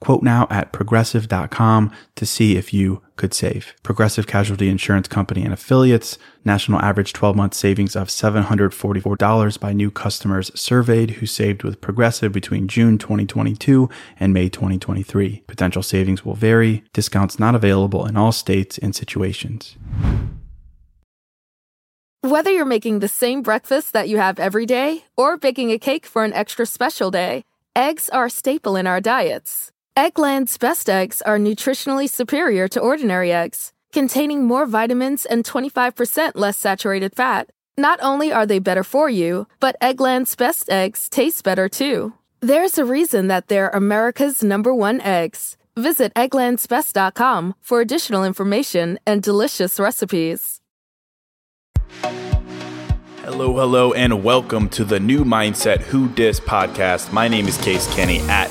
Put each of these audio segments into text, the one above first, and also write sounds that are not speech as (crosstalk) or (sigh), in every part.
Quote now at progressive.com to see if you could save. Progressive Casualty Insurance Company and affiliates, national average 12 month savings of $744 by new customers surveyed who saved with Progressive between June 2022 and May 2023. Potential savings will vary, discounts not available in all states and situations. Whether you're making the same breakfast that you have every day or baking a cake for an extra special day, eggs are a staple in our diets. Eggland's best eggs are nutritionally superior to ordinary eggs, containing more vitamins and 25% less saturated fat. Not only are they better for you, but Eggland's best eggs taste better too. There's a reason that they're America's number one eggs. Visit egglandsbest.com for additional information and delicious recipes. Hello, hello, and welcome to the new Mindset Who Dis podcast. My name is Case Kenny at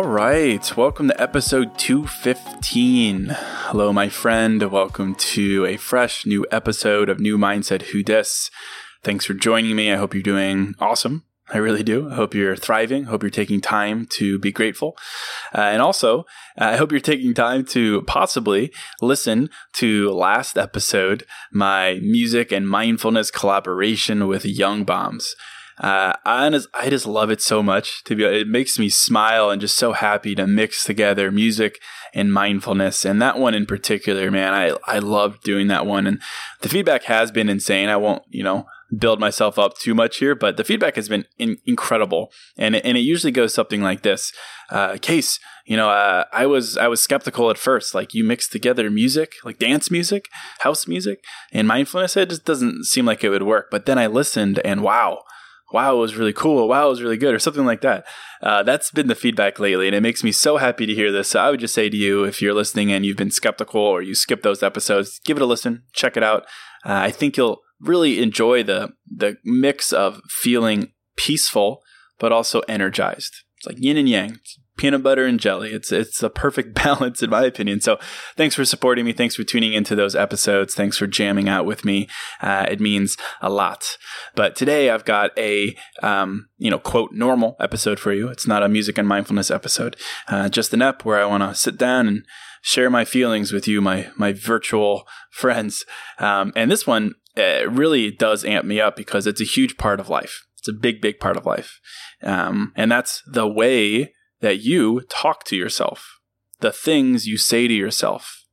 All right, welcome to episode 215. Hello, my friend. Welcome to a fresh new episode of New Mindset Who Dis. Thanks for joining me. I hope you're doing awesome. I really do. I hope you're thriving. Hope you're taking time to be grateful. Uh, and also, I hope you're taking time to possibly listen to last episode, my music and mindfulness collaboration with Young Bombs. Uh, I just, I just love it so much to be, it makes me smile and just so happy to mix together music and mindfulness. And that one in particular, man, I, I love doing that one. And the feedback has been insane. I won't, you know, build myself up too much here, but the feedback has been in- incredible. And, and it usually goes something like this. Uh, case, you know, uh, I was, I was skeptical at first, like you mix together music, like dance music, house music and mindfulness. It just doesn't seem like it would work. But then I listened and wow, wow, it was really cool. Wow, it was really good, or something like that. Uh, that's been the feedback lately, and it makes me so happy to hear this. So I would just say to you, if you're listening and you've been skeptical or you skipped those episodes, give it a listen, check it out. Uh, I think you'll really enjoy the the mix of feeling peaceful but also energized. It's like yin and yang. It's peanut butter and jelly. It's it's a perfect (laughs) balance in my opinion. So thanks for supporting me. Thanks for tuning into those episodes. Thanks for jamming out with me. Uh, it means a lot. But today I've got a um, you know quote normal episode for you. It's not a music and mindfulness episode. Uh, just an ep where I want to sit down and share my feelings with you, my my virtual friends. Um, and this one uh, really does amp me up because it's a huge part of life. It's a big, big part of life. Um, and that's the way that you talk to yourself, the things you say to yourself,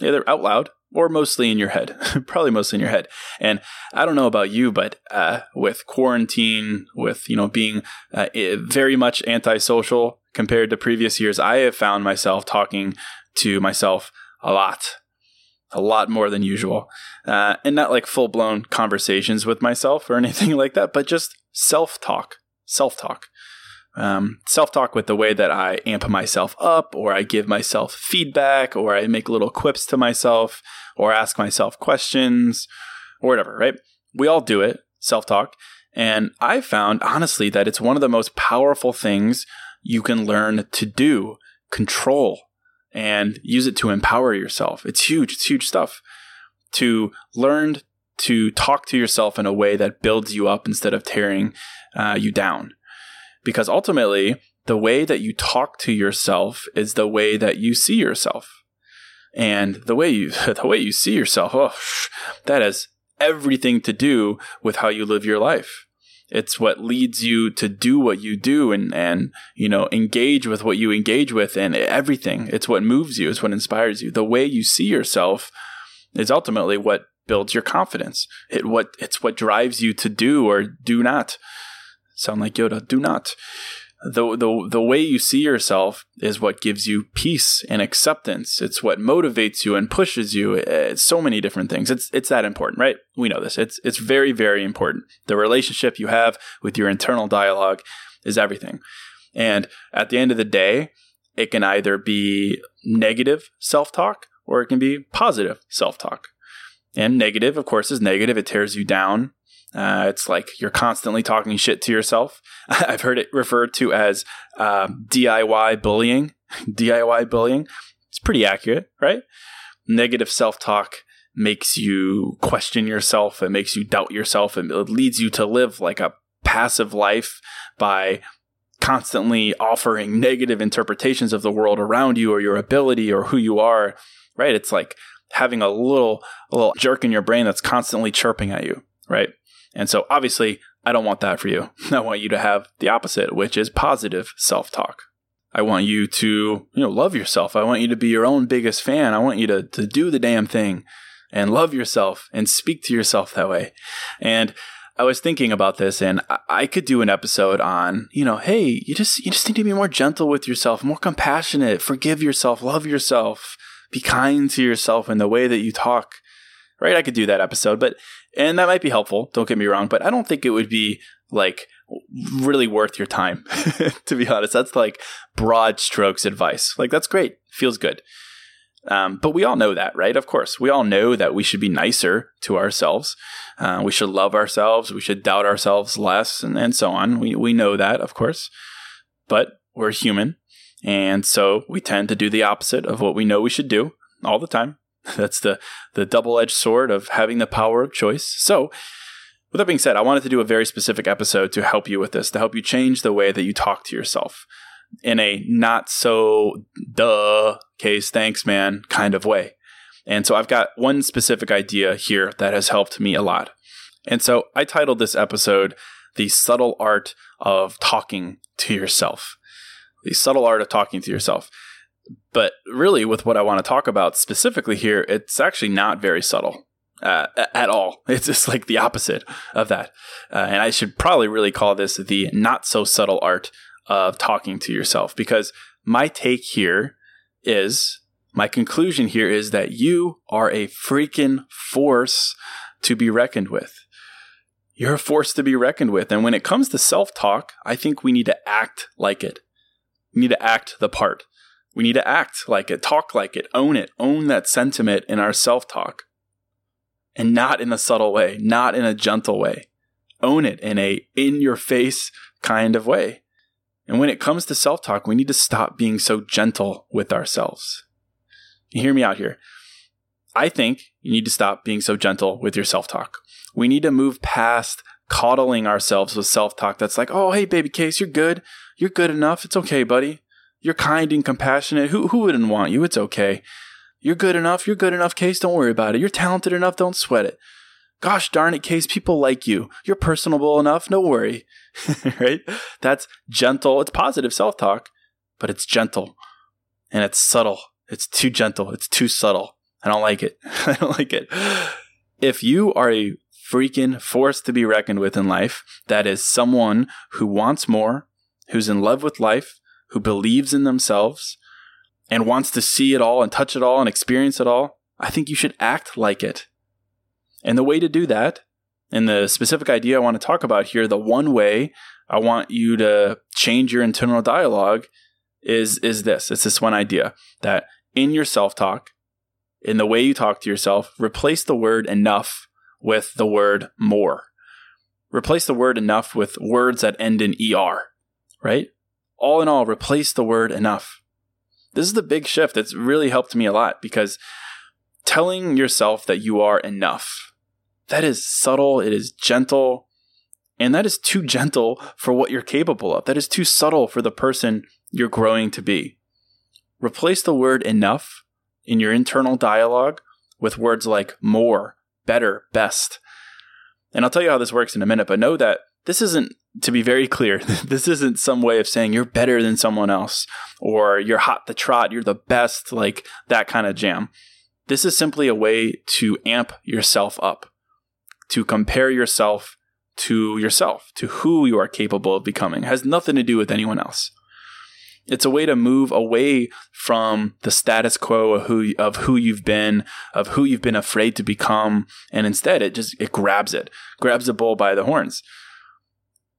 either out loud or mostly in your head, (laughs) probably mostly in your head. And I don't know about you, but uh, with quarantine, with you know being uh, very much antisocial compared to previous years, I have found myself talking to myself a lot, a lot more than usual, uh, and not like full blown conversations with myself or (laughs) anything like that, but just self talk, self talk um, self talk with the way that I amp myself up, or I give myself feedback, or I make little quips to myself, or ask myself questions, or whatever, right? We all do it, self talk. And I found, honestly, that it's one of the most powerful things you can learn to do, control, and use it to empower yourself. It's huge, it's huge stuff. To learn to talk to yourself in a way that builds you up instead of tearing uh, you down because ultimately the way that you talk to yourself is the way that you see yourself. And the way you (laughs) the way you see yourself oh that has everything to do with how you live your life. It's what leads you to do what you do and and you know engage with what you engage with and everything. It's what moves you. It's what inspires you. The way you see yourself is ultimately what builds your confidence. It what it's what drives you to do or do not. Sound like Yoda, do not. The, the, the way you see yourself is what gives you peace and acceptance. It's what motivates you and pushes you. It's so many different things. It's, it's that important, right? We know this. It's, it's very, very important. The relationship you have with your internal dialogue is everything. And at the end of the day, it can either be negative self talk or it can be positive self talk. And negative, of course, is negative. It tears you down. Uh, it's like you're constantly talking shit to yourself. (laughs) I've heard it referred to as uh, DIY bullying. (laughs) DIY bullying. It's pretty accurate, right? Negative self talk makes you question yourself. It makes you doubt yourself. And it leads you to live like a passive life by constantly offering negative interpretations of the world around you or your ability or who you are, right? It's like having a little a little jerk in your brain that's constantly chirping at you, right? And so obviously, I don't want that for you. (laughs) I want you to have the opposite, which is positive self-talk. I want you to, you know, love yourself. I want you to be your own biggest fan. I want you to to do the damn thing and love yourself and speak to yourself that way. And I was thinking about this and I could do an episode on, you know, hey, you just you just need to be more gentle with yourself, more compassionate, forgive yourself, love yourself, be kind to yourself in the way that you talk. Right? I could do that episode, but and that might be helpful, don't get me wrong, but I don't think it would be like really worth your time (laughs) to be honest. That's like broad strokes advice. Like that's great. Feels good. Um, but we all know that, right? Of course, we all know that we should be nicer to ourselves. Uh, we should love ourselves. We should doubt ourselves less, and, and so on. We we know that, of course, but we're human, and so we tend to do the opposite of what we know we should do all the time. (laughs) That's the the double edged sword of having the power of choice. So. With that being said, I wanted to do a very specific episode to help you with this, to help you change the way that you talk to yourself in a not so duh case, thanks, man kind of way. And so I've got one specific idea here that has helped me a lot. And so I titled this episode, The Subtle Art of Talking to Yourself. The subtle art of talking to yourself. But really, with what I want to talk about specifically here, it's actually not very subtle. Uh, at all. (laughs) It's just like the opposite of that. Uh, and I should probably really call this the not so subtle art of talking to yourself because my take here is my conclusion here is that you are a freaking force to be reckoned with. You're a force to be reckoned with. And when it comes to self talk, I think we need to act like it. We need to act the part. We need to act like it, talk like it, own it, own that sentiment in our self talk. And not in a subtle way, not in a gentle way. Own it in a in your face kind of way. And when it comes to self talk, we need to stop being so gentle with ourselves. hear me out here. I think you need to stop being so gentle with your self talk. We need to move past coddling ourselves with self talk that's like, oh, hey, baby case, you're good. You're good enough. It's okay, buddy. You're kind and compassionate. Who, who wouldn't want you? It's okay. You're good enough. You're good enough, case. Don't worry about it. You're talented enough. Don't sweat it. Gosh darn it, case. People like you. You're personable enough. No worry. (laughs) right? That's gentle. It's positive self talk, but it's gentle and it's subtle. It's too gentle. It's too subtle. I don't like it. (laughs) I don't like it. If you are a freaking force to be reckoned with in life, that is someone who wants more, who's in love with life, who believes in themselves, and wants to see it all and touch it all and experience it all, I think you should act like it. And the way to do that and the specific idea I want to talk about here, the one way I want you to change your internal dialogue is is this. It's this one idea that in your self-talk, in the way you talk to yourself, replace the word enough with the word more. Replace the word enough with words that end in er, right? All in all, replace the word enough. This is the big shift that's really helped me a lot because telling yourself that you are enough that is subtle, it is gentle, and that is too gentle for what you're capable of. That is too subtle for the person you're growing to be. Replace the word enough in your internal dialogue with words like more, better, best. And I'll tell you how this works in a minute, but know that this isn't, to be very clear, (laughs) this isn't some way of saying you're better than someone else or you're hot the trot, you're the best, like that kind of jam. This is simply a way to amp yourself up, to compare yourself to yourself, to who you are capable of becoming. It has nothing to do with anyone else. It's a way to move away from the status quo of who of who you've been, of who you've been afraid to become, and instead it just it grabs it, grabs the bull by the horns.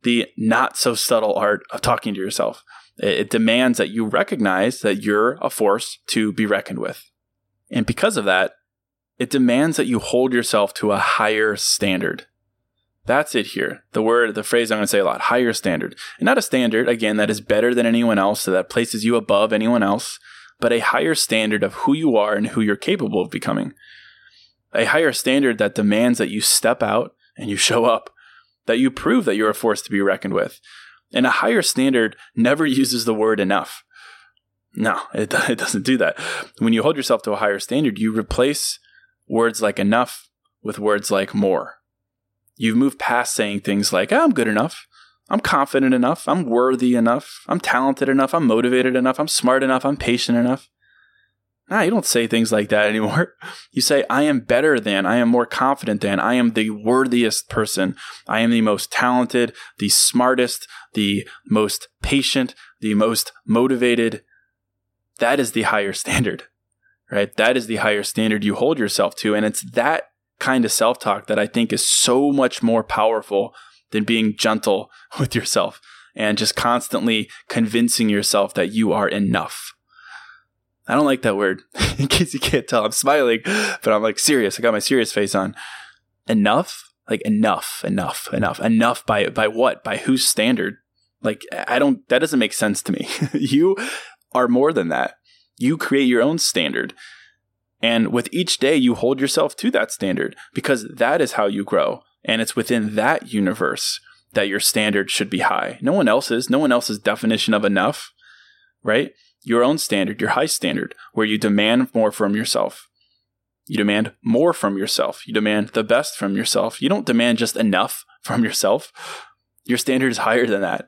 The not so subtle art of talking to yourself. It, demands that you recognize that you're a force to be reckoned with. And because of that, it demands that you hold yourself to a higher standard. That's it here. The word, the phrase I'm going to say a lot higher standard. And not a standard, again, that is better than anyone else, so that places you above anyone else, but a higher standard of who you are and who you're capable of becoming. A higher standard that demands that you step out and you show up, that you prove that you're a force to be reckoned with. And a higher standard never (laughs) uses the word enough. No, it, it doesn't do that. When you hold yourself to a higher standard, you replace words like enough with words like more You've moved past saying things like, oh, I'm good enough. I'm confident enough. I'm worthy enough. I'm talented enough. I'm motivated enough. I'm smart enough. I'm patient enough. Nah, you don't say things like that (laughs) anymore. You say, I am better than, I am more confident than, I am the worthiest person. I am the most talented, the smartest, the most patient, the most motivated. That is the higher (laughs) standard, right? That is the higher standard you hold yourself to. And it's that kind of self talk that I think is so much more powerful than being gentle (laughs) with yourself and just constantly convincing yourself that you are enough. I don't like that word. (laughs) In case you can't tell, I'm smiling, but I'm like serious. I got my serious face on. Enough? Like enough, enough, enough, enough by by what? By whose standard? Like I don't that doesn't make sense to me. (laughs) you are more than that. You create your own standard. And with each day, you hold yourself to that standard because that is how you grow. And it's within that universe that your standard should be high. No one else's, no one else's definition of enough, right? Your own standard, your high standard, where you demand more from yourself. You demand more from yourself. You demand the best from yourself. You don't demand just enough from yourself. Your standard is higher than that.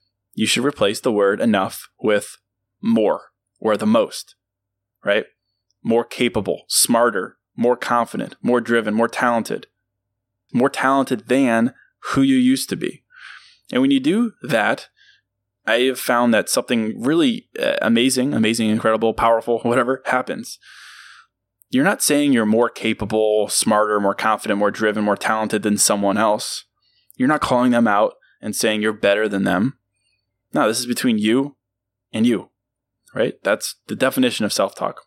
you should replace the word enough with more or the most, right? More capable, smarter, more confident, more driven, more talented, more talented than who you used to be. And when you do that, I have found that something really uh, amazing, amazing, incredible, powerful, whatever happens. You're not saying you're more capable, smarter, more confident, more driven, more talented than someone else. You're not calling them out and saying you're better than them. No, this is between you and you, right? That's the definition of self talk.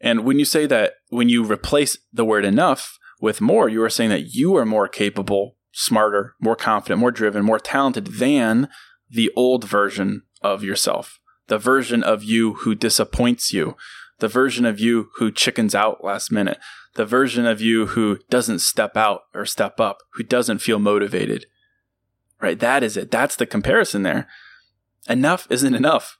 And when you say that, when you replace the word enough with more, you are saying that you are more capable, smarter, more confident, more driven, more talented than the old version of yourself, the version of you who disappoints you, the version of you who chickens out last minute, the version of you who doesn't step out or step up, who doesn't feel motivated. Right? That is it. That's the comparison there. Enough isn't enough.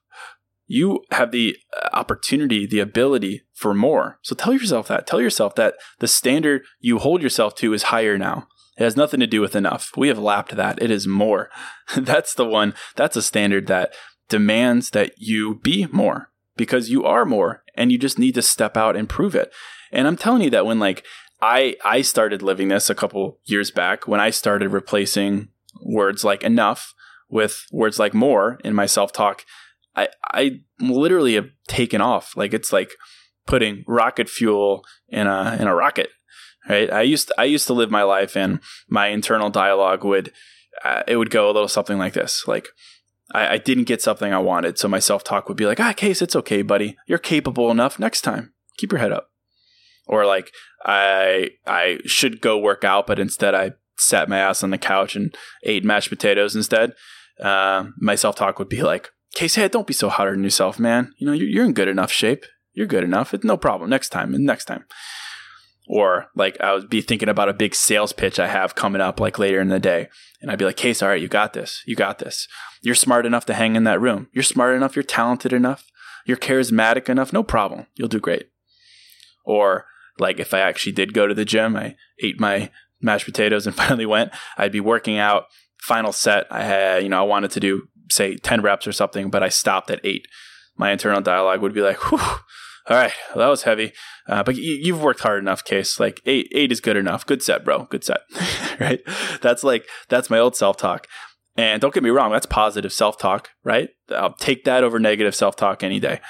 You have the uh, opportunity, the ability for more. So tell yourself that. Tell yourself that the standard you hold yourself to is higher now. It has nothing to do with enough. We have lapped that. It is more. (laughs) that's the one, that's a standard that demands that you be more because you are more and you just need to step out and prove it. And I'm telling you that when like I I started living this a couple years back when I started replacing words like enough with words like more in my self-talk, I I literally have taken off. Like it's like putting rocket fuel in a in a rocket. Right? I used to, I used to live my life and my internal dialogue would uh, it would go a little something like this. Like I, I didn't get something I wanted. So my self talk would be like, ah, Case, it's okay, buddy. You're capable enough. Next time, keep your head up. Or like, I, I should go work out, but instead I sat my ass on the couch and ate mashed potatoes instead. Uh, my self talk would be like, Case, hey, don't be so hard on yourself, man. You know, you're, you're in good enough shape. You're good enough. It's no problem. Next time and next time. Or like I would be thinking about a big sales pitch I have coming up like later in the day. And I'd be like, Case, all right, you got this. You got this. You're smart enough to hang in that room. You're smart enough. You're talented enough. You're charismatic enough. No problem. You'll do great. Or like if I actually did go to the gym, I ate my mashed potatoes and (laughs) finally went, I'd be working out. Final set, I had, you know, I wanted to do say 10 reps or something, but I stopped at eight. My internal dialogue would be like, whew, all right, well, that was heavy. Uh, but you, have worked hard enough, Case. Like eight, eight is good enough. Good set, bro. Good set. (laughs) right? That's like that's my old self talk. And don't get me wrong, that's positive self talk, right? I'll take that over negative self talk any day.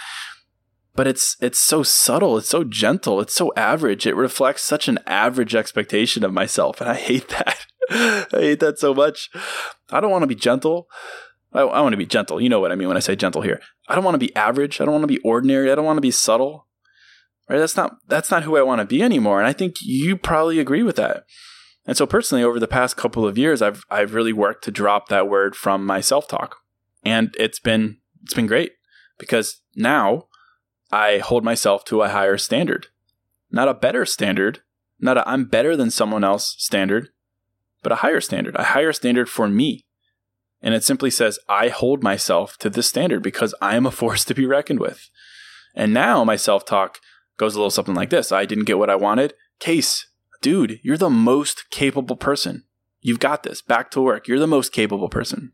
But it's it's so subtle, it's so gentle, it's so average. It reflects such an average expectation of myself, and I hate that. (laughs) I hate that so much. I don't want to be gentle. I, I want to be gentle. You know what I mean when I say gentle here. I don't want to be average. I don't want to be ordinary. I don't want to be subtle. Right? That's not that's not who I want to be anymore. And I think you probably agree with that. And so personally, over the past couple of years, I've I've really worked to drop that word from my self talk, and it's been it's been great because now I hold myself to a higher standard, not a better standard, not a I'm better than someone else standard, but a higher standard, a higher standard for me. And it simply says, I hold myself to this standard because I am a force to be reckoned with. And now my self talk goes a little something like this I didn't get what I wanted. Case, dude, you're the most capable person. You've got this. Back to work. You're the most capable person.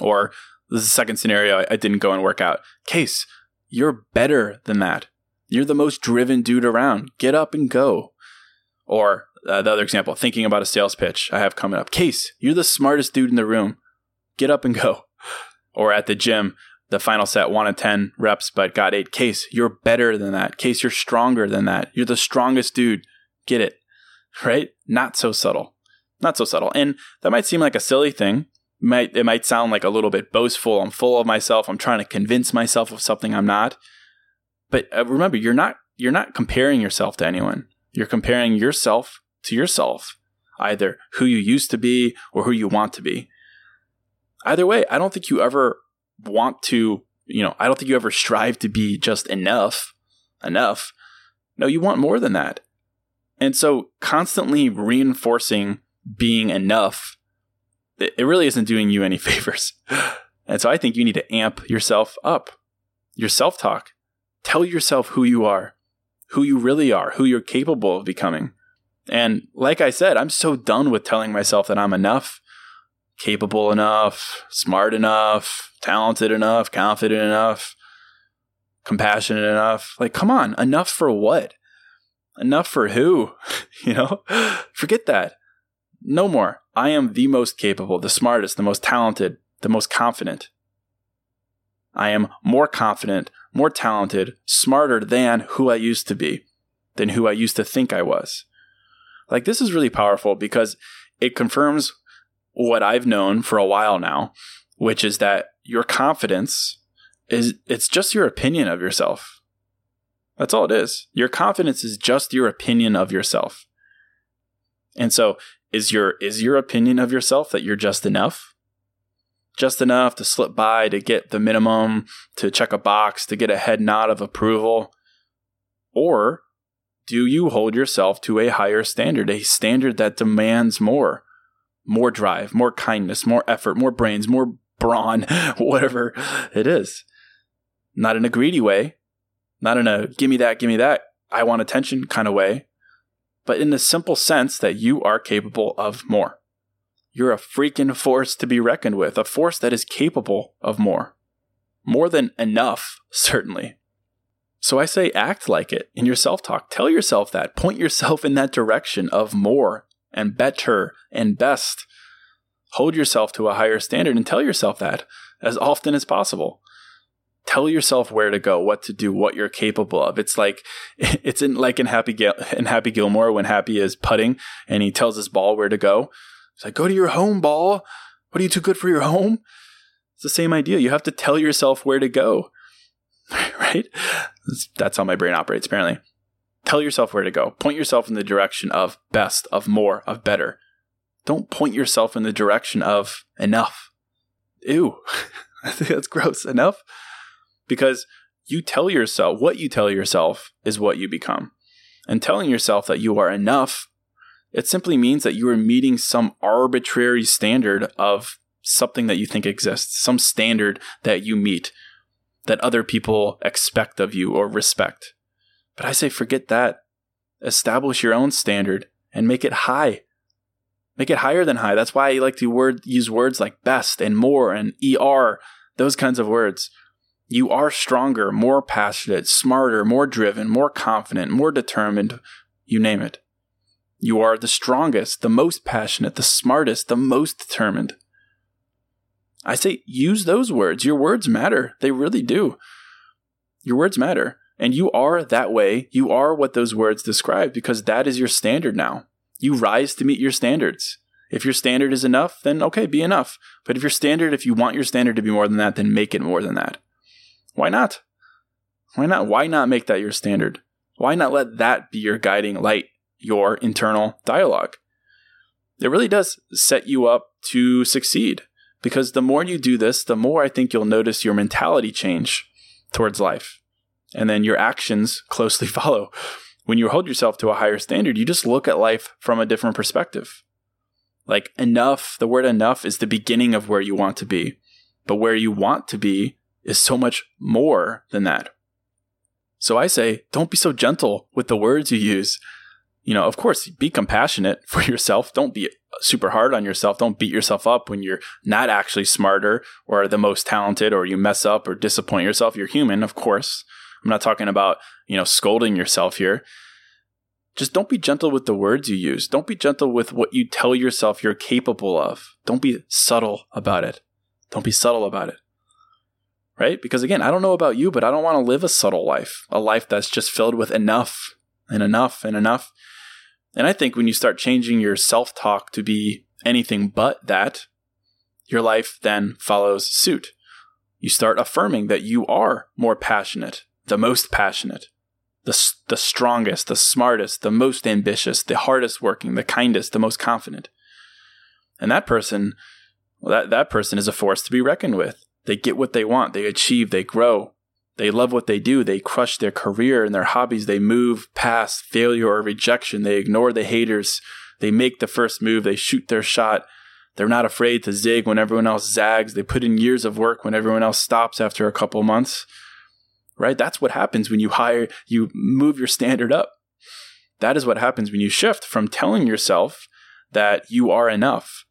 Or this is the second scenario. I didn't go and work out. Case, you're better than that. You're the most driven dude around. Get up and go. Or uh, the other example, thinking about a sales pitch I have coming up. Case, you're the smartest dude in the room get up and go. (laughs) Or at the gym, the final set wanted 10 reps but got eight. Case, you're better than that. Case, you're stronger than that. You're the strongest dude. Get it. Right? Not so subtle. Not so subtle. And that might seem like a silly thing. Might it might sound like a little bit boastful. I'm full of myself. I'm trying to convince myself of something I'm not. But uh, remember, you're not you're not comparing yourself to anyone. You're comparing yourself to yourself, either who you used to be or who you want to be either way, I don't think you ever want to, you know, I don't think you ever strive to be just enough, enough. No, you want more than that. And so constantly reinforcing being enough, it really isn't doing you any (laughs) favors. And so I think you need to amp yourself up, your self talk. Tell yourself who you are, who you really are, who you're capable of becoming. And like I said, I'm so done with telling myself that I'm enough capable enough, smart enough, talented enough, confident enough, compassionate enough. Like, come on, enough for what? Enough for who? (laughs) you know, forget that. No more. I am the most capable, the smartest, the most talented, the most confident. I am more confident, more talented, smarter than who I used to be, than who I used to think I was. Like, this is really powerful because it confirms what I've known for a while now, which is that your confidence is it's just your opinion of yourself. That's all it is. Your confidence is just your opinion of yourself. And so is your is your opinion of yourself that you're just enough? Just enough to slip by to get the minimum, to check a box, to get a head nod of approval? Or do you hold yourself to a higher standard, a standard that demands more? More drive, more kindness, more effort, more brains, more brawn, (laughs) whatever it is. Not in a greedy way, not in a give me that, give me that, I want attention kind of way, but in the simple sense that you are capable of more. You're a freaking force to be reckoned with, a force that is capable of more. More than enough, (laughs) certainly. So I say act like it in your self talk. Tell yourself that. Point yourself in that direction of more and better and best. Hold yourself to a higher standard and tell yourself that as often as possible tell yourself where to go, what to do, what you're capable of. It's like (laughs) it's in like in Happy Gil- in Happy Gilmore when Happy is putting and he tells his ball where to go. It's like go to your home, ball. What are you too good for your home? It's the same idea. You have to tell yourself where to go, (laughs) right? That's how my brain operates. Apparently, tell yourself where to go. Point yourself in the direction of best, of more, of better. Don't point yourself in the direction of enough. Ew. (laughs) I think that's gross. Enough? Because you tell yourself what you tell yourself is what you become. And telling yourself that you are enough, it simply means that you are meeting some arbitrary standard of something that you think exists, some standard that you meet that other people expect of you or respect. But I say, forget that. Establish your own standard and make it high. Make it higher than high. That's why I like to word, use words like best and more and ER, those kinds of words. You are stronger, more passionate, smarter, more driven, more confident, more determined, you name it. You are the strongest, the most passionate, the smartest, the most determined. I say use those words. Your words matter. They really do. Your words matter. And you are that way. You are what those words describe because that is your standard now. You rise to meet your standards. If your standard is enough, then okay, be enough. But if your standard, if you want your standard to be more than that, then make it more than that. Why not? Why not? Why not make that your standard? Why not let that be your guiding light, your internal dialogue? It really does set you up to succeed because the more you do this, the more I think you'll notice your mentality change towards life. And then your actions (laughs) closely follow. When you hold yourself to a higher standard, you just look at life from a different perspective. Like enough, the word enough is the beginning of where you want to be. But where you want to be is so much more than that. So I say, don't be so gentle with the words you use. You know, of course, be compassionate (laughs) for yourself. Don't be super hard on yourself. Don't beat yourself up when you're not actually smarter or the most talented or you mess up or disappoint yourself. You're human, of course. I'm not talking about, you know, scolding yourself here. Just don't be gentle with the words you use. Don't be gentle with what you tell yourself you're capable of. Don't be subtle about it. Don't be subtle about it right? Because again, I don't know about you, but I don't want to live a subtle life, a life that's just filled with enough and enough and enough. And I think when you start changing your self talk to be anything but that, your life then follows suit. You start affirming that you are more passionate, the most passionate, the, the strongest, the smartest, the most ambitious, the hardest working, the kindest, the most confident. And that person, well, that, that person is a force to be reckoned with. They get what they want, they achieve, they grow. They love what they do. They crush their career and their hobbies. They move past failure or rejection. They ignore the haters. They make the first move. They shoot their shot. They're not afraid to zig when everyone else zags. They put in years of work when everyone else stops after a couple months. Right? That's what happens when you hire, you move your standard up. That is what happens when you shift from telling yourself that you are enough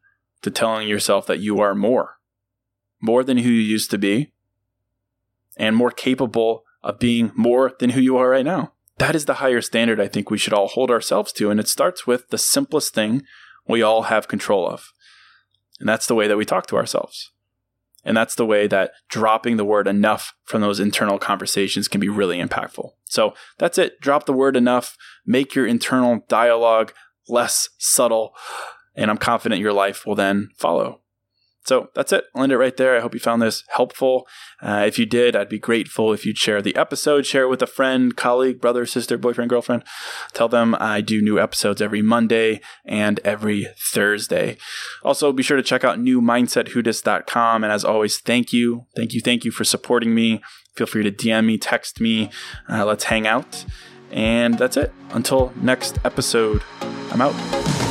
to telling yourself that you are more more than who you used to be, and more capable of being more than who you are right now. That is the higher standard I think we should all hold ourselves to. And it starts with the simplest thing we all have control of. And that's the way that we talk to ourselves. And that's the way that dropping the word enough from those internal conversations can be really impactful. So that's it. Drop the word enough. Make your internal dialogue less subtle. And I'm confident your life will then follow. So that's it. I'll end it right there. I hope you found this helpful. Uh, if you did, I'd be grateful if you'd share the episode, share it with a friend, colleague, brother, sister, boyfriend, girlfriend. Tell them I do new episodes every Monday and every Thursday. Also, be sure to check out newmindsetwhodis.com. And as always, thank you. Thank you. Thank you for supporting me. Feel free to DM me, text me. Uh, let's hang out. And that's it. Until next episode, I'm out.